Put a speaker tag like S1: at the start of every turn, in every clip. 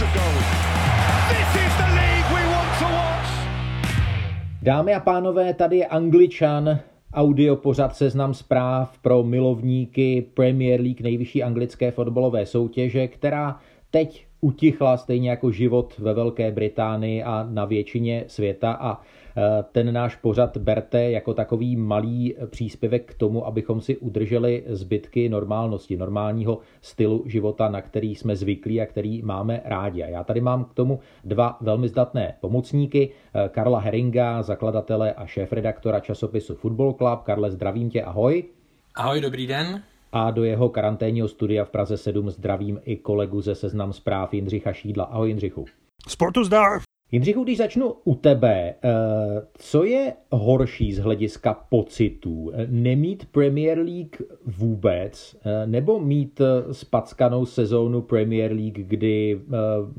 S1: This is the league we want to watch.
S2: Dámy a pánové, tady je Angličan, audio pořad seznam zpráv pro milovníky Premier League, nejvyšší anglické fotbalové soutěže, která teď utichla stejně jako život ve Velké Británii a na většině světa a ten náš pořad berte jako takový malý příspěvek k tomu, abychom si udrželi zbytky normálnosti, normálního stylu života, na který jsme zvyklí a který máme rádi. A já tady mám k tomu dva velmi zdatné pomocníky. Eh, Karla Heringa, zakladatele a šéf-redaktora časopisu Football Club. Karle, zdravím tě, ahoj.
S3: Ahoj, dobrý den.
S2: A do jeho karanténního studia v Praze 7 zdravím i kolegu ze Seznam zpráv Jindřicha Šídla. Ahoj Jindřichu.
S4: Sportu zdar.
S2: Jindřichu, když začnu u tebe, eh, co je horší z hlediska pocitů? Nemít Premier League vůbec, eh, nebo mít eh, spackanou sezónu Premier League, kdy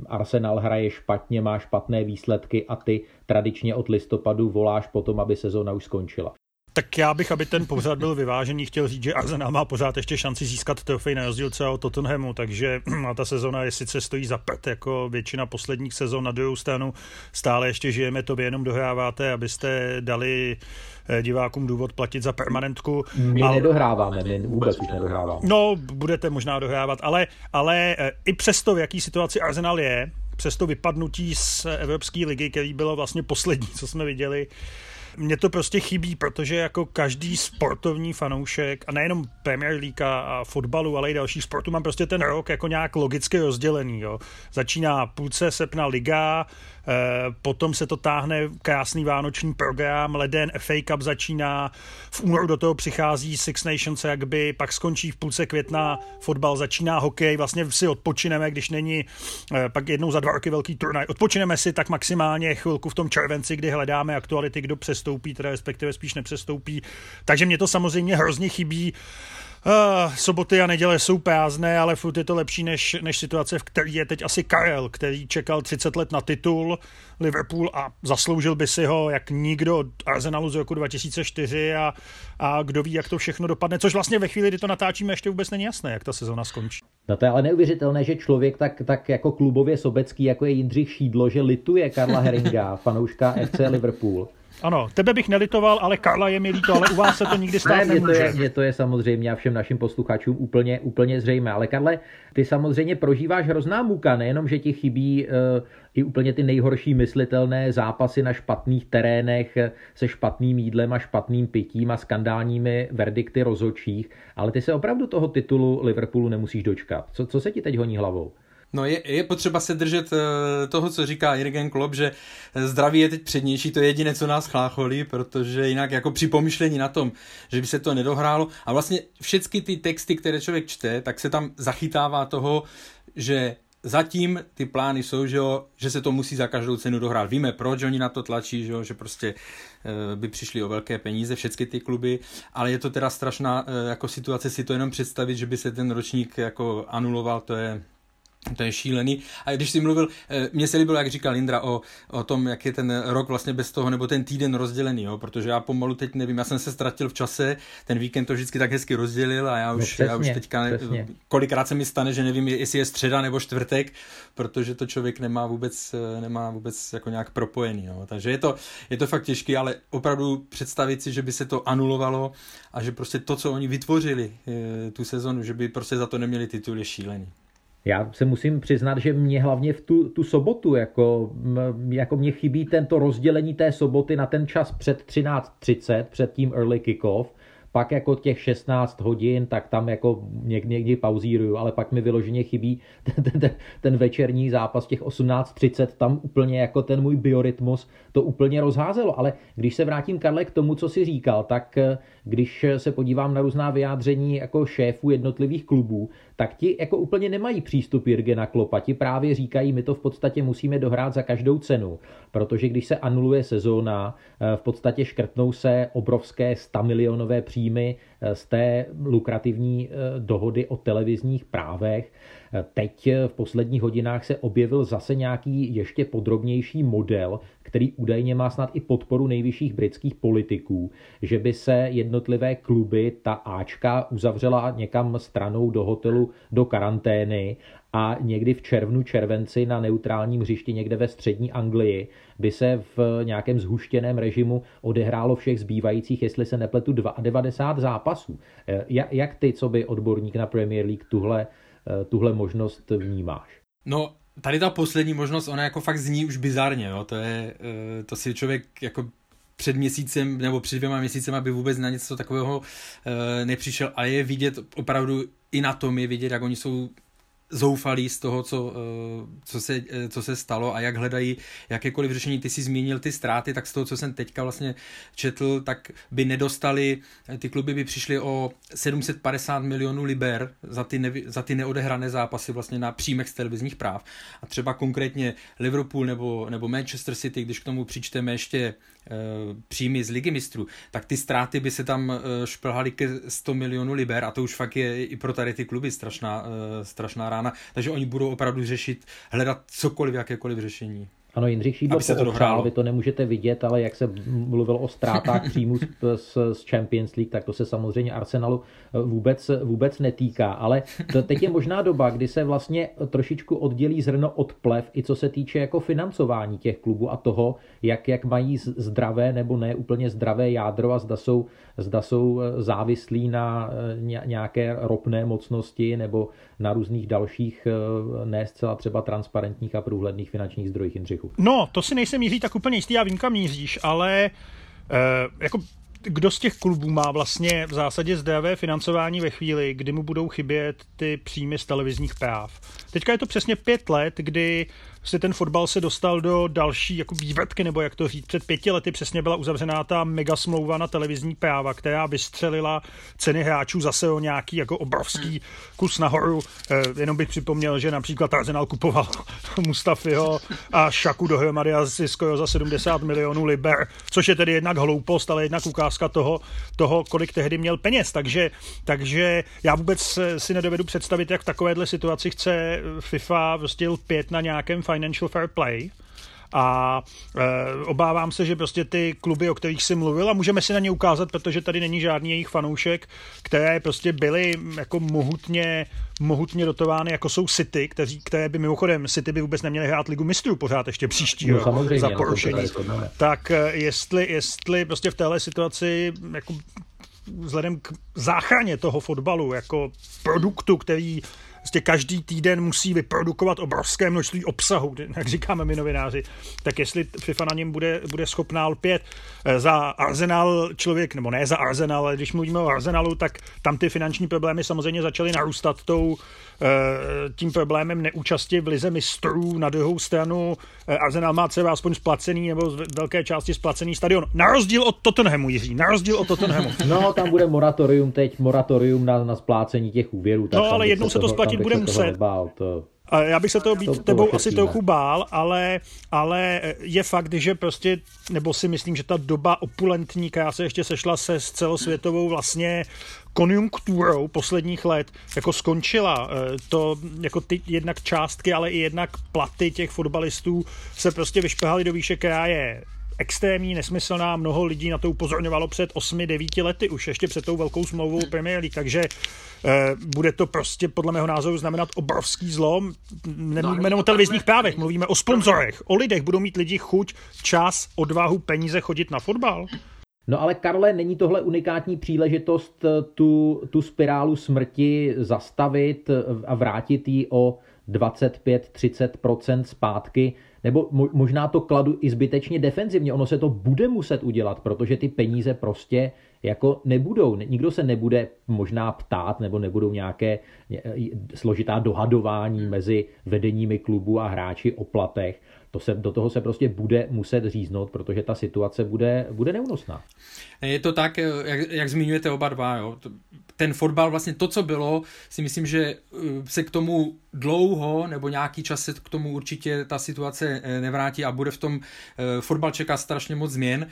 S2: Arsenal hraje špatně, má špatné výsledky a ty tradičně od listopadu voláš potom, aby sezóna už skončila?
S4: Tak já bych, aby ten pořad byl vyvážený, chtěl říct, že Arsenal má pořád ještě šanci získat trofej na rozdíl třeba od Tottenhamu, takže ta sezona je sice stojí za prd, jako většina posledních sezon na druhou stranu, stále ještě žijeme, to vy jenom dohráváte, abyste dali eh, divákům důvod platit za permanentku.
S2: My ale... nedohráváme, my vůbec už nedohráváme.
S4: No, budete možná dohrávat, ale, ale eh, i přesto, v jaký situaci Arsenal je, přesto vypadnutí z Evropské ligy, který bylo vlastně poslední, co jsme viděli, mně to prostě chybí, protože jako každý sportovní fanoušek, a nejenom Premier League a fotbalu, ale i dalších sportů, mám prostě ten rok jako nějak logicky rozdělený. Jo. Začíná půlce srpna liga, potom se to táhne krásný vánoční program, leden FA Cup začíná, v únoru do toho přichází Six Nations rugby, pak skončí v půlce května fotbal, začíná hokej, vlastně si odpočineme, když není eh, pak jednou za dva roky velký turnaj. Odpočineme si tak maximálně chvilku v tom červenci, kdy hledáme aktuality, kdo přestoupí, teda respektive spíš nepřestoupí. Takže mě to samozřejmě hrozně chybí. Uh, soboty a neděle jsou prázdné, ale furt je to lepší než, než situace, v které je teď asi Karel, který čekal 30 let na titul Liverpool a zasloužil by si ho jak nikdo od Arsenalu z roku 2004 a, a kdo ví, jak to všechno dopadne, což vlastně ve chvíli, kdy to natáčíme, ještě vůbec není jasné, jak ta sezona skončí.
S2: No to je ale neuvěřitelné, že člověk tak, tak jako klubově sobecký, jako je Jindřich Šídlo, že lituje Karla Heringa, fanouška FC Liverpool.
S4: Ano, tebe bych nelitoval, ale Karla je mi líto, ale u vás se to nikdy stát ne,
S2: nemůže. To je, mě to je samozřejmě a všem našim posluchačům úplně, úplně zřejmé. Ale Karle, ty samozřejmě prožíváš hrozná muka, nejenom, že ti chybí uh, i úplně ty nejhorší myslitelné zápasy na špatných terénech se špatným jídlem a špatným pitím a skandálními verdikty rozočích, ale ty se opravdu toho titulu Liverpoolu nemusíš dočkat. Co, co se ti teď honí hlavou?
S3: No je, je potřeba se držet eh, toho, co říká Jürgen Klopp, že zdraví je teď přednější, to je jediné, co nás chlácholí, protože jinak jako při pomyšlení na tom, že by se to nedohrálo a vlastně všechny ty texty, které člověk čte, tak se tam zachytává toho, že zatím ty plány jsou, že, jo, že se to musí za každou cenu dohrát. Víme, proč oni na to tlačí, že, jo, že prostě e, by přišli o velké peníze, všechny ty kluby, ale je to teda strašná jako situace si to jenom představit, že by se ten ročník jako anuloval, to je, to je šílený. A když jsi mluvil, eh, mně se líbilo, jak říkal Indra, o, o tom, jak je ten rok vlastně bez toho, nebo ten týden rozdělený, jo? protože já pomalu teď nevím, já jsem se ztratil v čase, ten víkend to vždycky tak hezky rozdělil a já už, no přesně, já už teďka, přesně. kolikrát se mi stane, že nevím, jestli je středa nebo čtvrtek, protože to člověk nemá vůbec, eh, nemá vůbec jako nějak propojený. Jo? Takže je to, je to fakt těžké, ale opravdu představit si, že by se to anulovalo a že prostě to, co oni vytvořili eh, tu sezonu, že by prostě za to neměli titul, je šílený.
S2: Já se musím přiznat, že mě hlavně v tu, tu sobotu, jako, jako mě chybí tento rozdělení té soboty na ten čas před 13.30, před tím early kickoff, pak jako těch 16 hodin, tak tam jako někdy, někdy pauzíruju, ale pak mi vyloženě chybí ten, ten, ten večerní zápas těch 18.30, tam úplně jako ten můj biorytmus to úplně rozházelo. Ale když se vrátím, Karle, k tomu, co si říkal, tak eh, když se podívám na různá vyjádření jako šéfů jednotlivých klubů, tak ti jako úplně nemají přístup Jirgena Klopa. Ti právě říkají, my to v podstatě musíme dohrát za každou cenu, protože když se anuluje sezóna, eh, v podstatě škrtnou se obrovské 100 milionové příjmy eh, z té lukrativní eh, dohody o televizních právech Teď v posledních hodinách se objevil zase nějaký ještě podrobnější model, který údajně má snad i podporu nejvyšších britských politiků, že by se jednotlivé kluby, ta Ačka, uzavřela někam stranou do hotelu do karantény a někdy v červnu, červenci na neutrálním hřišti někde ve střední Anglii by se v nějakém zhuštěném režimu odehrálo všech zbývajících, jestli se nepletu, 92 zápasů. Eh, jak ty, co by odborník na Premier League, tuhle, eh, tuhle možnost vnímáš?
S3: No, tady ta poslední možnost, ona jako fakt zní už bizarně, jo? to je, eh, to si člověk jako před měsícem nebo před dvěma měsícem, aby vůbec na něco takového nepřišel a je vidět opravdu i na tom je vidět, jak oni jsou zoufalí z toho, co, eh, co, se, eh, co se stalo a jak hledají jakékoliv řešení. Ty si zmínil ty ztráty, tak z toho, co jsem teďka vlastně četl, tak by nedostali, ty kluby by přišly o 750 milionů liber za ty, ne, za ty neodehrané zápasy vlastně na příjmech z televizních práv. A třeba konkrétně Liverpool nebo, nebo Manchester City, když k tomu přičteme ještě Eh, příjmy z ligy mistrů, tak ty ztráty by se tam eh, šplhaly ke 100 milionů liber a to už fakt je i pro tady ty kluby strašná, eh, strašná rána. Takže oni budou opravdu řešit, hledat cokoliv, jakékoliv řešení.
S2: Ano, Jindřich Šídlo
S3: se to dohrálo.
S2: vy to nemůžete vidět, ale jak se mluvil o ztrátách příjmu z, z Champions League, tak to se samozřejmě Arsenalu vůbec, vůbec netýká. Ale to, teď je možná doba, kdy se vlastně trošičku oddělí zrno od plev, i co se týče jako financování těch klubů a toho, jak, jak mají zdravé nebo ne úplně zdravé jádro a zda jsou, zda jsou závislí na eh, nějaké ropné mocnosti nebo na různých dalších eh, ne zcela třeba transparentních a průhledných finančních zdrojích Jindřichu.
S4: No, to si nejsem míří tak úplně jistý, já vím, kam míříš, ale uh, jako kdo z těch klubů má vlastně v zásadě zdravé financování ve chvíli, kdy mu budou chybět ty příjmy z televizních práv. Teďka je to přesně pět let, kdy si ten fotbal se dostal do další jako vývrtky, nebo jak to říct. Před pěti lety přesně byla uzavřená ta mega smlouva na televizní práva, která vystřelila ceny hráčů zase o nějaký jako obrovský kus nahoru. Eh, jenom bych připomněl, že například Arsenal kupoval Mustafiho a Šaku dohromady asi skoro za 70 milionů liber, což je tedy jednak hloupost, ale jednak ukázka toho, toho kolik tehdy měl peněz. Takže, takže já vůbec si nedovedu představit, jak v takovéhle situaci chce FIFA prostě pět na nějakém financial fair play, a e, obávám se, že prostě ty kluby, o kterých si mluvil, a můžeme si na ně ukázat, protože tady není žádný jejich fanoušek, které prostě byly jako mohutně, mohutně dotovány, jako jsou City, kteří, které by mimochodem, City by vůbec neměly hrát ligu mistrů pořád ještě příští
S2: no,
S4: za porušení. Tak e, jestli, jestli prostě v téhle situaci jako vzhledem k záchraně toho fotbalu jako produktu, který prostě každý týden musí vyprodukovat obrovské množství obsahu, jak říkáme my novináři, tak jestli FIFA na něm bude, bude schopná lpět. Eh, za Arsenal člověk, nebo ne za Arsenal, ale když mluvíme o Arsenalu, tak tam ty finanční problémy samozřejmě začaly narůstat tou, eh, tím problémem neúčasti v lize mistrů. Na druhou stranu eh, Arsenal má třeba aspoň splacený nebo z velké části splacený stadion. Na rozdíl od Tottenhamu, Jiří, na rozdíl od Tottenhamu.
S2: No, tam bude moratorium teď, moratorium na, na splácení těch úvěrů.
S4: Tak no, ale jednou se to splatí platit bude muset.
S2: to...
S4: Já bych se toho být to, tebou asi trochu bál, ale, ale je fakt, že prostě, nebo si myslím, že ta doba opulentní, která se ještě sešla se s celosvětovou vlastně konjunkturou posledních let jako skončila. E, to jako ty jednak částky, ale i jednak platy těch fotbalistů se prostě vyšpehaly do výše, která je extrémní, nesmyslná, mnoho lidí na to upozorňovalo před 8-9 lety, už ještě před tou velkou smlouvou Premier League, takže eh, bude to prostě podle mého názoru znamenat obrovský zlom. Nemluvíme jenom o televizních právech, mluvíme o sponzorech, o lidech, budou mít lidi chuť, čas, odvahu, peníze chodit na fotbal.
S2: No ale Karle, není tohle unikátní příležitost eh, tu, tu spirálu smrti zastavit eh, a vrátit ji o 25-30% zpátky? Nebo možná to kladu i zbytečně defenzivně. Ono se to bude muset udělat, protože ty peníze prostě jako nebudou. Nikdo se nebude možná ptát, nebo nebudou nějaké složitá dohadování mezi vedeními klubu a hráči o platech. To se, do toho se prostě bude muset říznout, protože ta situace bude, bude neúnosná.
S3: Je to tak, jak, jak zmiňujete oba dva. Jo ten fotbal, vlastně to, co bylo, si myslím, že uh, se k tomu dlouho nebo nějaký čas se k tomu určitě ta situace nevrátí a bude v tom fotbal čeká strašně moc změn.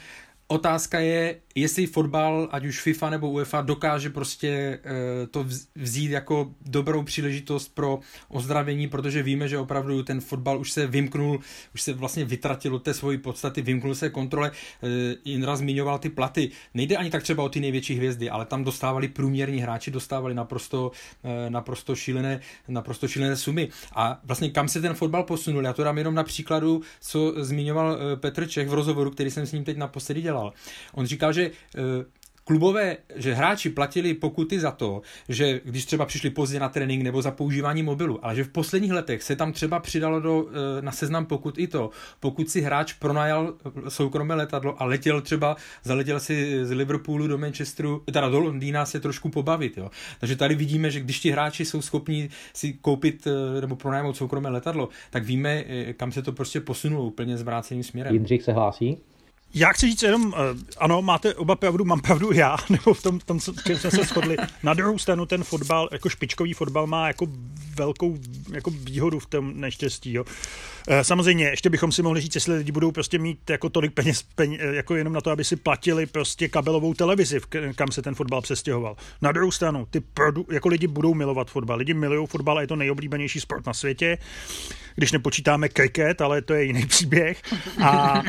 S3: Otázka je, jestli fotbal, ať už FIFA nebo UEFA, dokáže prostě eh, to vzít jako dobrou příležitost pro ozdravění, protože víme, že opravdu ten fotbal už se vymknul, už se vlastně vytratil od té svojí podstaty, vymknul se kontrole. Eh, Jindra zmiňoval ty platy. Nejde ani tak třeba o ty největší hvězdy, ale tam dostávali průměrní hráči, dostávali naprosto, eh, naprosto, šílené, naprosto šílené sumy. A vlastně kam se ten fotbal posunul? Já to dám jenom na příkladu, co zmiňoval Petr Čech v rozhovoru, který jsem s ním teď naposledy dělal dělal. On říkal, že eh, klubové, že hráči platili pokuty za to, že když třeba přišli pozdě na trénink nebo za používání mobilu, ale že v posledních letech se tam třeba přidalo do, eh, na seznam pokut i to, pokud si hráč pronajal soukromé letadlo a letěl třeba, zaletěl si z Liverpoolu do Manchesteru, teda do Londýna se trošku pobavit. Jo. Takže tady vidíme, že když ti hráči jsou schopni si koupit eh, nebo pronajmout soukromé letadlo, tak víme, kam se to prostě posunulo úplně zvráceným směrem.
S2: Jindřich se hlásí?
S4: Já chci říct jenom, uh, ano, máte oba pravdu, mám pravdu já, nebo v tom, tom čem jsme se shodli. Na druhou stranu ten fotbal, jako špičkový fotbal má jako velkou jako výhodu v tom neštěstí. Jo. Uh, samozřejmě, ještě bychom si mohli říct, jestli lidi budou prostě mít jako tolik peněz, peněz jako jenom na to, aby si platili prostě kabelovou televizi, kam se ten fotbal přestěhoval. Na druhou stranu, ty produ, jako lidi budou milovat fotbal. Lidi milují fotbal a je to nejoblíbenější sport na světě, když nepočítáme kriket, ale to je jiný příběh. A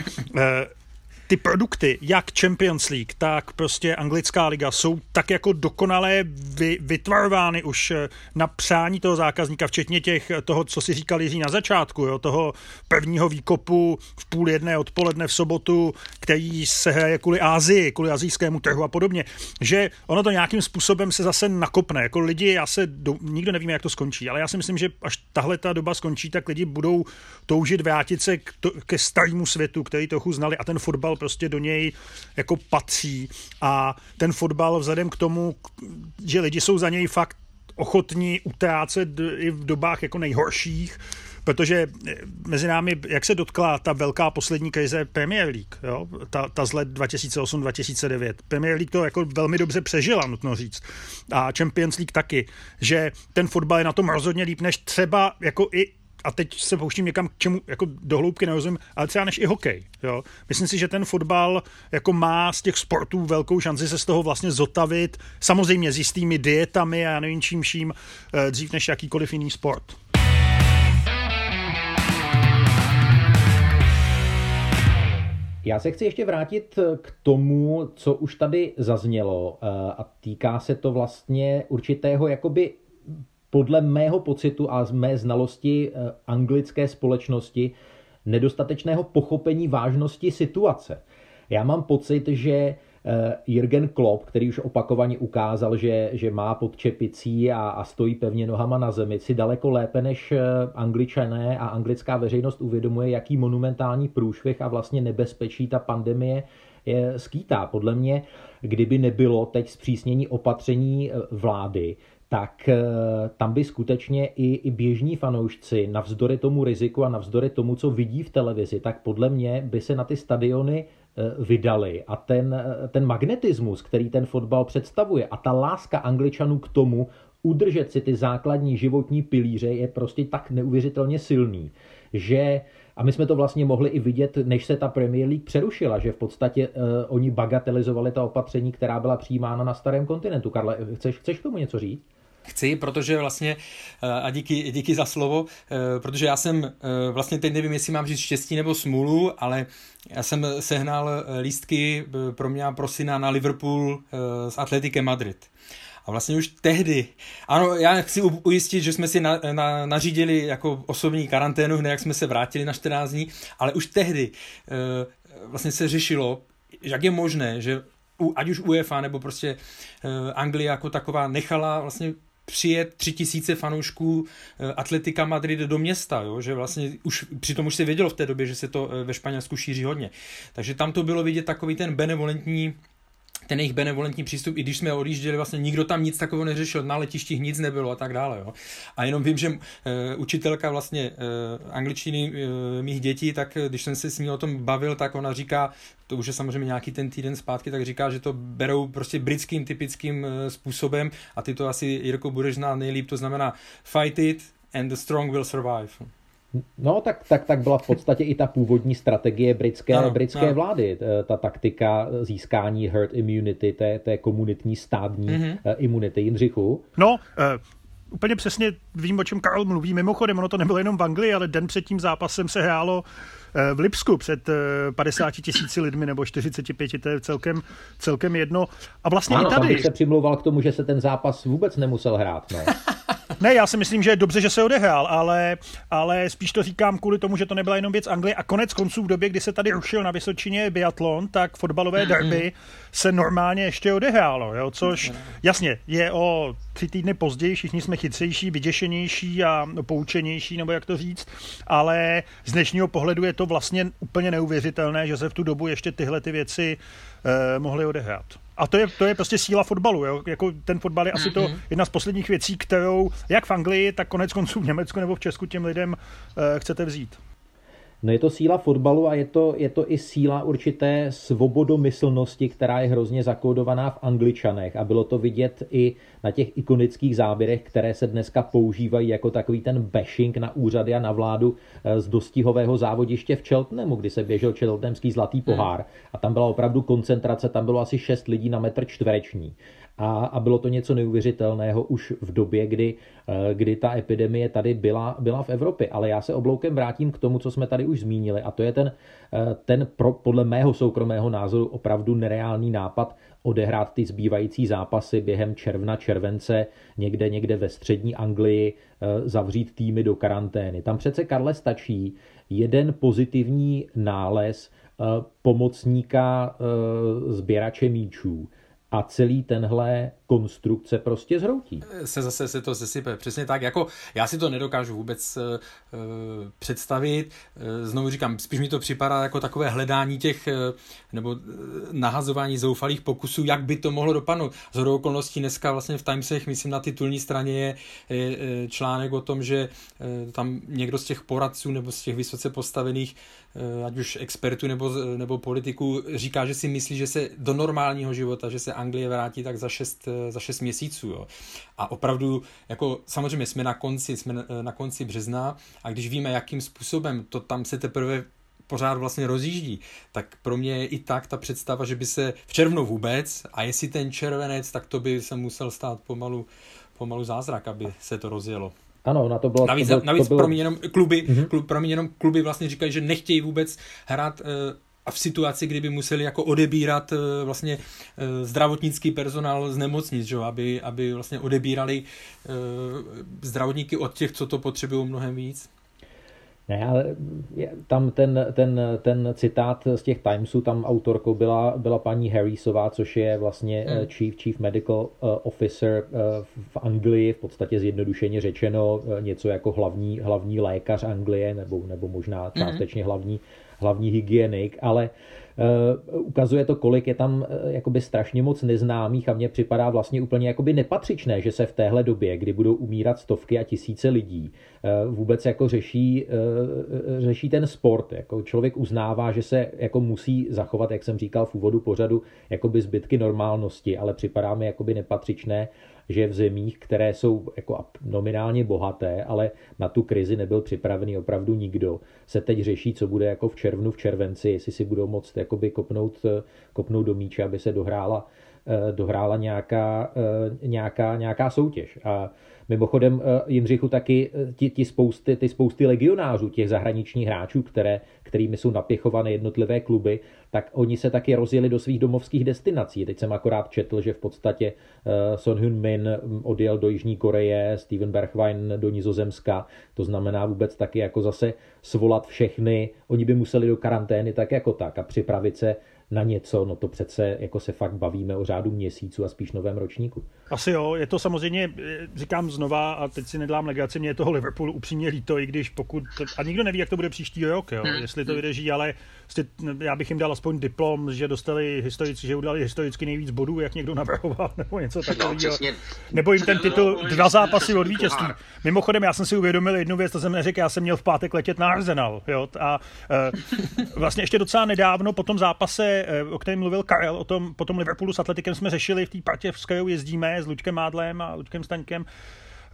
S4: ty produkty, jak Champions League, tak prostě anglická liga, jsou tak jako dokonale vy, vytvarovány už eh, na přání toho zákazníka, včetně těch eh, toho, co si říkal Jiří na začátku, jo, toho prvního výkopu v půl jedné odpoledne v sobotu, který se hraje kvůli Ázii, kvůli azijskému trhu a podobně, že ono to nějakým způsobem se zase nakopne. Jako lidi, já se, do, nikdo nevíme, jak to skončí, ale já si myslím, že až tahle ta doba skončí, tak lidi budou toužit vrátit se k to, ke starému světu, který trochu znali a ten fotbal prostě do něj jako patří a ten fotbal vzhledem k tomu, že lidi jsou za něj fakt ochotní utrácet i v dobách jako nejhorších, protože eh, mezi námi, jak se dotkla ta velká poslední krize Premier League, jo? Ta, ta z let 2008-2009. Premier League to jako velmi dobře přežila, nutno říct. A Champions League taky, že ten fotbal je na tom rozhodně líp než třeba jako i a teď se pouštím někam k čemu jako dohloubky nerozumím, ale třeba než i hokej. Jo? Myslím si, že ten fotbal jako má z těch sportů velkou šanci se z toho vlastně zotavit, samozřejmě s jistými dietami a já nevím čím vším, eh, dřív než jakýkoliv jiný sport.
S2: Já se chci ještě vrátit k tomu, co už tady zaznělo eh, a týká se to vlastně určitého jakoby podle mého pocitu a z mé znalosti eh, anglické společnosti nedostatečného pochopení vážnosti situace. Já mám pocit, že eh, Jürgen Klopp, který už opakovaně ukázal, že, že má pod čepicí a, a stojí pevně nohama na zemi, si daleko lépe než eh, angličané a anglická veřejnost uvědomuje, jaký monumentální průšvih a vlastně nebezpečí ta pandemie je, skýtá. Podle mě, kdyby nebylo teď zpřísnění opatření vlády, tak eh, tam by skutečně i, i běžní fanoušci, navzdory tomu riziku a navzdory tomu, co vidí v televizi, tak podle mě by se na ty stadiony eh, vydali. A ten, eh, ten magnetismus, který ten fotbal představuje a ta láska angličanů k tomu, udržet si ty základní životní pilíře je prostě tak neuvěřitelně silný, že a my jsme to vlastně mohli i vidět, než se ta Premier League přerušila, že v podstatě uh, oni bagatelizovali ta opatření, která byla přijímána na starém kontinentu. Karle, chceš, chceš k tomu něco říct?
S3: Chci, protože vlastně, eh, a díky, díky za slovo, eh, protože já jsem eh, vlastně teď nevím, jestli mám říct štěstí nebo smůlu, ale já jsem sehnal lístky pro mě a pro syna na Liverpool s Atletikem Madrid. A vlastně už tehdy, ano, já chci ujistit, že jsme si na, na, nařídili jako osobní karanténu, hned jak jsme se vrátili na 14 dní, ale už tehdy vlastně se řešilo, jak je možné, že ať už UEFA nebo prostě Anglie jako taková nechala vlastně přijet tři tisíce fanoušků eh, Atletika Madrid do města, jo? že vlastně už, přitom už se vědělo v té době, že se to eh, ve Španělsku šíří hodně. Takže tam to bylo vidět takový ten benevolentní ten jejich benevolentní přístup, i když jsme odjížděli, vlastně nikdo tam nic takového neřešil, na letištích nic nebylo a tak dále. Jo. A jenom vím, že uh, učitelka vlastně uh, angličtiny uh, mých dětí, tak když jsem se s ní o tom bavil, tak ona říká, to už je samozřejmě nějaký ten týden zpátky, tak říká, že to berou prostě britským typickým způsobem a ty to asi, Jirko, budeš znát nejlíp, to znamená fight it and the strong will survive.
S2: No, tak, tak, tak byla v podstatě i ta původní strategie britské, ano, britské ano. vlády, ta taktika získání herd immunity, té, té komunitní stádní mm-hmm. imunity. Jindřichu?
S4: No, uh, úplně přesně vím, o čem Karl mluví. Mimochodem, ono to nebylo jenom v Anglii, ale den před tím zápasem se hrálo v Lipsku před 50 tisíci lidmi nebo 45, to je celkem, celkem jedno. A vlastně
S2: ano,
S4: i tady...
S2: Tam bych se přimlouval k tomu, že se ten zápas vůbec nemusel hrát. No.
S4: Ne, já si myslím, že je dobře, že se odehrál, ale, ale spíš to říkám kvůli tomu, že to nebyla jenom věc Anglie. A konec konců v době, kdy se tady rušil na Vysočině biatlon, tak fotbalové derby se normálně ještě odehrálo, jo, což jasně je o tři týdny později, všichni jsme chytřejší, vyděšenější a poučenější, nebo jak to říct, ale z dnešního pohledu je to vlastně úplně neuvěřitelné, že se v tu dobu ještě tyhle ty věci eh, mohly odehrát. A to je, to je prostě síla fotbalu. Jo? Jako ten fotbal je asi to mm-hmm. jedna z posledních věcí, kterou jak v Anglii, tak konec konců v Německu nebo v Česku těm lidem uh, chcete vzít.
S2: No je to síla fotbalu a je to, je to i síla určité svobodomyslnosti, která je hrozně zakódovaná v Angličanech. A bylo to vidět i na těch ikonických záběrech, které se dneska používají jako takový ten bashing na úřady a na vládu eh, z dostihového závodiště v Cheltenhamu, kdy se běžel Cheltenhamský zlatý pohár. A tam byla opravdu koncentrace, tam bylo asi šest lidí na metr čtvereční a, a bylo to něco neuvěřitelného už v době, kdy, eh, kdy ta epidemie tady byla, byla v Evropě. Ale já se obloukem vrátím k tomu, co jsme tady už zmínili a to je ten, eh, ten pro, podle mého soukromého názoru opravdu nereálný nápad odehrát ty zbývající zápasy během června, července, někde, někde ve střední Anglii, eh, zavřít týmy do karantény. Tam přece, Karle, stačí jeden pozitivní nález pomocníka sběrače míčů a celý tenhle konstrukce prostě zhroutí.
S3: Se zase se to sesype, přesně tak. Jako já si to nedokážu vůbec uh, představit. Uh, znovu říkám, spíš mi to připadá jako takové hledání těch, uh, nebo nahazování zoufalých pokusů, jak by to mohlo dopadnout. Z okolností dneska vlastně v Timesech, myslím na titulní straně je, je článek o tom, že uh, tam někdo z těch poradců nebo z těch vysoce postavených ať už expertů nebo, nebo politiků říká, že si myslí, že se do normálního života, že se Anglie vrátí tak za šest za 6 měsíců. Jo. A opravdu, jako samozřejmě jsme na konci, jsme na, konci března a když víme, jakým způsobem to tam se teprve pořád vlastně rozjíždí, tak pro mě je i tak ta představa, že by se v červnu vůbec, a jestli ten červenec, tak to by se musel stát pomalu, pomalu zázrak, aby se to rozjelo.
S2: Ano, na to bylo...
S3: Navíc,
S2: to bylo,
S3: navíc
S2: to bylo...
S3: pro mě jenom kluby, mm-hmm. klub, pro mě jenom kluby vlastně říkají, že nechtějí vůbec hrát uh, a v situaci, kdyby museli jako odebírat eh, vlastně eh, zdravotnický personál z nemocnic, že? Aby, aby vlastně odebírali eh, zdravotníky od těch, co to potřebují mnohem víc.
S2: Ne, ale tam ten, ten, ten citát z těch Timesů, tam autorkou byla, byla paní Harrisová, což je vlastně hmm. chief, chief medical officer v Anglii, v podstatě zjednodušeně řečeno něco jako hlavní, hlavní lékař Anglie, nebo, nebo možná hmm. částečně hlavní hlavní hygienik, ale uh, ukazuje to, kolik je tam uh, jakoby strašně moc neznámých a mně připadá vlastně úplně jakoby nepatřičné, že se v téhle době, kdy budou umírat stovky a tisíce lidí, uh, vůbec jako řeší, řeší ten sport. Jako člověk uznává, že se jako musí zachovat, jak jsem říkal v úvodu pořadu, jakoby zbytky normálnosti, ale připadá mi jakoby nepatřičné, že v zemích, které jsou jako nominálně bohaté, ale na tu krizi nebyl připravený opravdu nikdo, se teď řeší, co bude jako v červnu, v červenci, jestli si budou moct jakoby kopnout, kopnout do míče, aby se dohrála, eh, dohrála nějaká, eh, nějaká, nějaká soutěž. A Mimochodem, eh, Jindřichu, taky ti, ti spousty, ty spousty legionářů, těch zahraničních hráčů, které, kterými jsou napěchované jednotlivé kluby, tak oni se taky rozjeli do svých domovských destinací. Teď jsem akorát četl, že v podstatě eh, Son Hyun Min odjel do Jižní Koreje, Steven Bergwijn do Nizozemska, to znamená vůbec taky jako zase svolat všechny, oni by museli do karantény tak jako tak a připravit se na něco, no to přece jako se fakt bavíme o řádu měsíců a spíš novém ročníku.
S4: Asi jo, je to samozřejmě, říkám znova a teď si nedám legraci, mě je toho Liverpoolu upřímně líto, i když pokud, a nikdo neví, jak to bude příští rok, jo, hmm. jestli to vydrží, ale prostě, já bych jim dal aspoň diplom, že dostali historicky, že udali historicky nejvíc bodů, jak někdo navrhoval, nebo něco no, takového. No, nebo jim ten titul dva zápasy od vítězství. Mimochodem, já jsem si uvědomil jednu věc, to jsem neřekl, já jsem měl v pátek letět na Arsenal, jo, a uh, vlastně ještě docela nedávno po tom zápase, uh, o kterém mluvil Karel, o tom, po tom Liverpoolu s Atletikem jsme řešili v té partě, s kterou jezdíme, s Lučkem Mádlem a Lučkem Staňkem,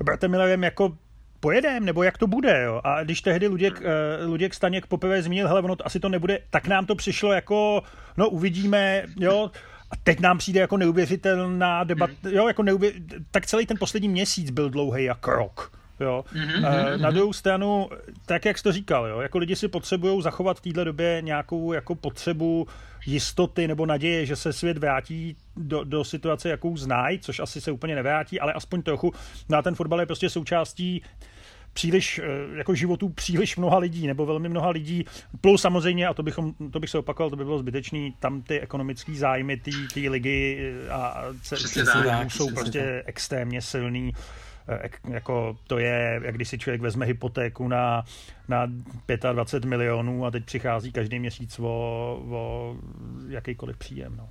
S4: Bratem Millerem, jako pojedem, nebo jak to bude, jo. A když tehdy Luděk, uh, Luděk Staněk poprvé zmínil, hele, ono asi to nebude, tak nám to přišlo jako, no uvidíme, jo, a teď nám přijde jako neuvěřitelná debata, jo, jako neuvě... tak celý ten poslední měsíc byl dlouhý jak rok. Jo. Mm-hmm. Na druhou stranu, tak jak jsi to říkal, jo, jako lidi si potřebují zachovat v této době nějakou jako potřebu jistoty nebo naděje, že se svět vrátí do, do situace, jakou znají, což asi se úplně nevrátí, ale aspoň trochu. No a ten fotbal je prostě součástí příliš, eh, jako životů příliš mnoha lidí, nebo velmi mnoha lidí, plus samozřejmě, a to, bychom, to bych se opakoval, to by bylo zbytečný, tam ty ekonomické zájmy té ligy eh, a jsou prostě extrémně silný jako to je, jak když si člověk vezme hypotéku na, na 25 milionů a teď přichází každý měsíc o, o jakýkoliv příjem. No.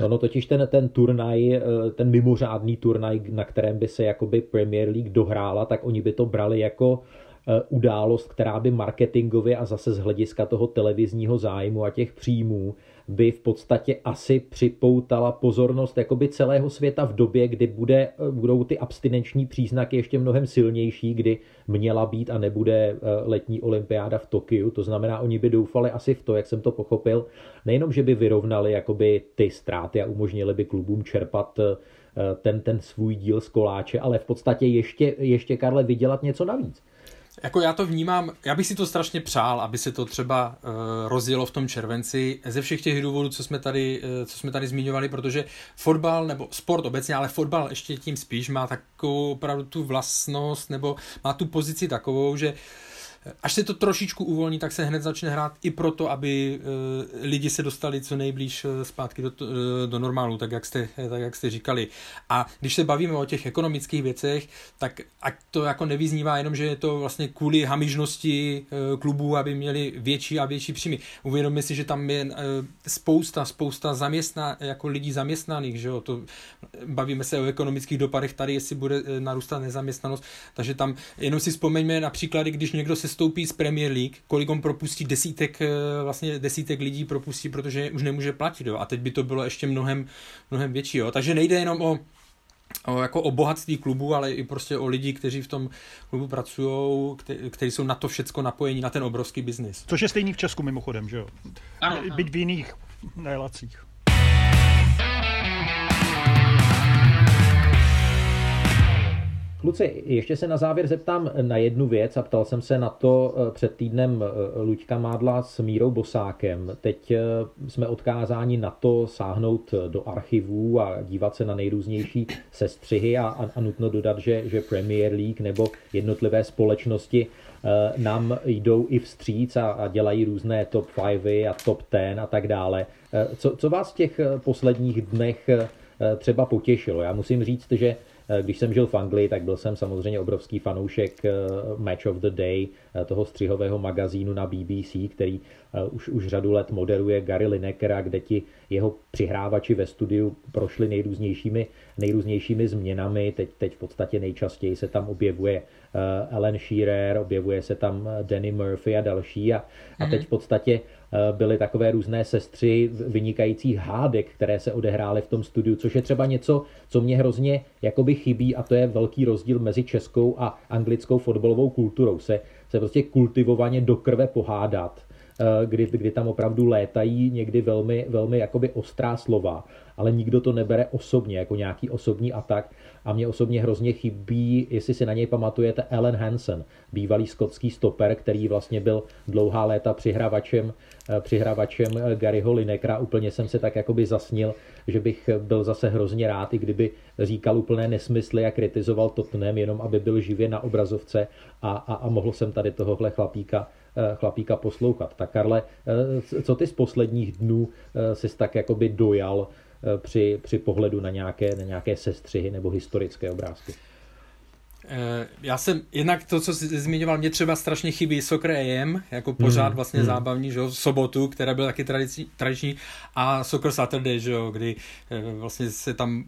S2: No, no totiž ten, ten turnaj, eh, ten mimořádný turnaj, na kterém by se jakoby Premier League dohrála, tak oni by to brali jako eh, událost, která by marketingově a zase z hlediska toho televizního zájmu a těch příjmů by v podstatě asi připoutala pozornost jakoby celého světa v době, kdy bude, budou ty abstinenční příznaky ještě mnohem silnější, kdy měla být a nebude eh, letní olympiáda v Tokiu. To znamená, oni by doufali asi v to, jak jsem to pochopil, nejenom, že by vyrovnali jakoby ty ztráty a umožnili by klubům čerpat eh, ten, ten svůj díl z koláče, ale v podstatě ještě, ještě Karle, vydělat něco navíc.
S3: Jako já to vnímám, já bych si to strašně přál, aby se to třeba uh, rozjelo v tom červenci ze všech těch důvodů, co jsme tady, uh, co jsme tady zmiňovali, protože fotbal nebo sport obecně, ale fotbal ještě tím spíš má takovou opravdu tu vlastnost nebo má tu pozici takovou, že uh, až se to trošičku uvolní, tak se hned začne hrát i proto, aby uh, lidi se dostali co nejblíž uh, zpátky do, uh, do normálu, tak jak, jste, tak jak jste říkali. A když se bavíme o těch ekonomických věcech, tak ať to jako nevyznívá jenom, že je to vlastně kvůli hamižnosti klubů, aby měli větší a větší příjmy. Uvědomme si, že tam je spousta, spousta zaměstná, jako lidí zaměstnaných, že jo? To, bavíme se o ekonomických dopadech tady, jestli bude narůstat nezaměstnanost, takže tam jenom si vzpomeňme například, když někdo se sestoupí z Premier League, kolik on propustí desítek, eh, vlastně desítek lidí propustí, protože už nemůže platit, jo. A teď by to bylo ještě mnohem, mnohem větší, jo. Takže nejde jenom o o, jako o bohatství klubu, ale i prostě o lidi, kteří v tom klubu pracují, kteří jsou na to všecko napojení, na ten obrovský biznis.
S4: Což je stejný v Česku mimochodem, že jo? Ano, Byť v jiných relacích.
S2: Kluci, ještě se na závěr zeptám na jednu věc a ptal jsem se na to eh, před týdnem eh, Luďka Mádla s Mírou Bosákem. Teď eh, jsme odkázáni na to sáhnout do archivů a dívat se na nejrůznější sestřihy a, a, a nutno dodat, že, že Premier League nebo jednotlivé společnosti nám jdou i vstříc a, a dělají různé top 5 a top 10 a tak dále. Co, co vás v těch posledních dnech třeba potěšilo? Já musím říct, že když jsem žil v Anglii, tak byl jsem samozřejmě obrovský fanoušek eh, Match of the Day, eh, toho střihového magazínu na BBC, který už, už řadu let moderuje Gary Linekera, kde ti jeho přihrávači ve studiu prošli nejrůznějšími, nejrůznějšími změnami. Teď, teď v podstatě nejčastěji se tam objevuje Ellen Shearer, objevuje se tam Danny Murphy a další. A, a teď v podstatě Eh, byly takové různé sestři vynikajících hádek, které se odehrály v tom studiu, což je třeba něco, co mě hrozně jakoby chybí a to je velký rozdíl mezi českou a anglickou fotbalovou kulturou. Se, se prostě kultivovaně do krve pohádat, eh, kdy, kdy tam opravdu létají někdy velmi, velmi jakoby ostrá slova, ale nikdo to nebere osobně, jako nějaký osobní atak a mě osobně hrozně chybí, jestli si na něj pamatujete, Ellen Hansen, bývalý skotský stoper, který vlastně byl dlouhá léta přihravačem, eh, přihravačem eh, Garyho Linekra. Úplně jsem se tak jakoby zasnil, že bych byl zase hrozně rád, i kdyby říkal úplné nesmysly a kritizoval Tottenham, jenom aby byl živě na obrazovce a, a, a mohl jsem tady tohohle chlapíka eh, chlapíka poslouchat. Tak Karle, co ty z posledních dnů jsi tak jakoby dojal Eh, při, při pohledu na nějaké, na nějaké sestřihy nebo historické obrázky.
S3: Eh, já jsem, jednak to, co jsi zmiňoval, mě třeba strašně chybí Soccer AM, jako pořád mm, vlastně mm. zábavní, že jo, sobotu, která byla taky tradiční, tradiční, a Soccer Saturday, že jo, kdy eh, vlastně se tam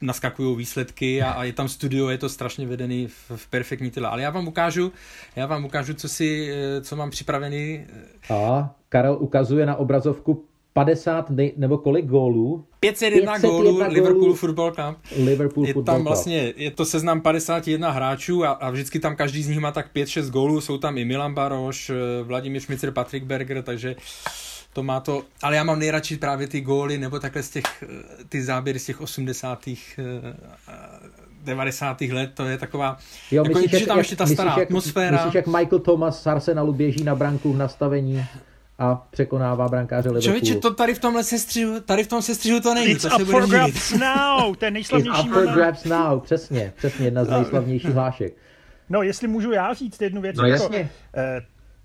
S3: naskakují výsledky a, a je tam studio, je to strašně vedený v, v perfektní tyle. Ale já vám ukážu, já vám ukážu, co si, co mám připravený.
S2: A Karel ukazuje na obrazovku 50 nebo kolik gólů?
S3: 501, 501 gólů Liverpool Football Club.
S2: Liverpool
S3: je
S2: Football
S3: tam
S2: Club.
S3: vlastně, je to seznam 51 hráčů a, a vždycky tam každý z nich má tak 5-6 gólů, jsou tam i Milan Baroš, Vladimír Šmicer, Patrick Berger, takže to má to, ale já mám nejradši právě ty góly, nebo takhle z těch, ty záběry z těch 80. 90. let, to je taková, jo, jako myslíš, že tam jak, ještě ta stará
S2: myslíš,
S3: atmosféra.
S2: Myslíš, jak Michael Thomas z Arsenalu běží na branku v nastavení a překonává brankáře Liverpoolu.
S3: Člověče, to tady v tomhle sestřihu, tady v tom sestřihu to není.
S4: It's
S3: to
S4: up
S3: se
S4: for grabs now, ten nejslavnější
S2: It's up for grabs now, přesně, přesně, jedna z nejslavnějších hlášek.
S4: No, jestli můžu já říct jednu věc.
S2: No jasně.
S4: Jako, eh,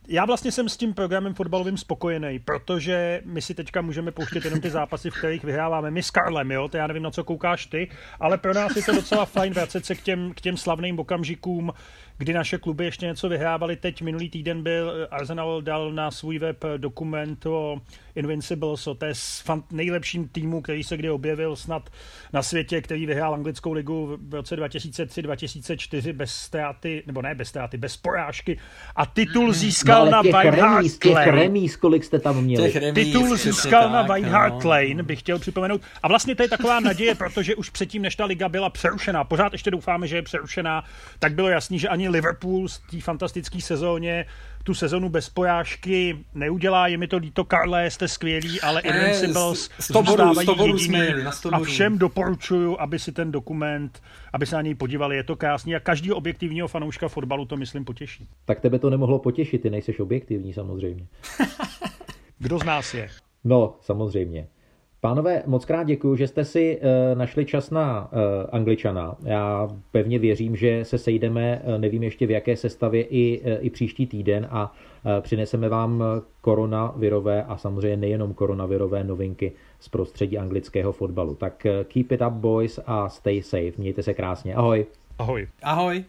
S4: já vlastně jsem s tím programem fotbalovým spokojený, protože my si teďka můžeme pouštět jenom ty zápasy, v kterých vyhráváme my s Karlem, jo? To já nevím, na co koukáš ty, ale pro nás je to docela fajn vracet se k těm, k těm slavným okamžikům, kdy naše kluby ještě něco vyhrávali. Teď minulý týden byl, Arsenal dal na svůj web dokument o Invincibles, o té nejlepším týmu, který se kdy objevil snad na světě, který vyhrál anglickou ligu v roce 2003-2004 bez ztráty, nebo ne bez ztráty, bez porážky a titul získal no, na White Hart
S2: Těch remíz, kolik jste tam měli.
S3: Těch
S4: titul získal tak, na White Hart no. Lane, bych chtěl připomenout. A vlastně to je taková naděje, protože už předtím, než ta liga byla přerušená, pořád ještě doufáme, že je přerušená, tak bylo jasný, že ani Liverpool z té fantastické sezóně tu sezonu bez pojážky neudělá. Je mi to líto, Karle, jste skvělí, ale Invincibles zůstávají jediný. A všem doporučuju, aby si ten dokument, aby se na něj podívali. Je to krásný a každý objektivního fanouška fotbalu to, myslím, potěší.
S2: Tak tebe to nemohlo potěšit, ty nejseš objektivní samozřejmě.
S4: Kdo z nás je?
S2: No, samozřejmě. Pánové, moc krát děkuji, že jste si uh, našli čas na uh, Angličana. Já pevně věřím, že se sejdeme, uh, nevím ještě v jaké sestavě, i, i příští týden a přineseme vám koronavirové a samozřejmě nejenom koronavirové novinky z prostředí anglického fotbalu. Tak keep it up, boys, a stay safe. Mějte se krásně. Ahoj.
S4: Ahoj.
S3: Ahoj.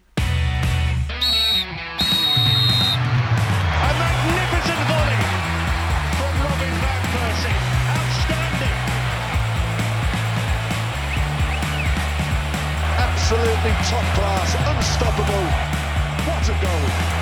S1: Absolutely top class, unstoppable. What a goal! This is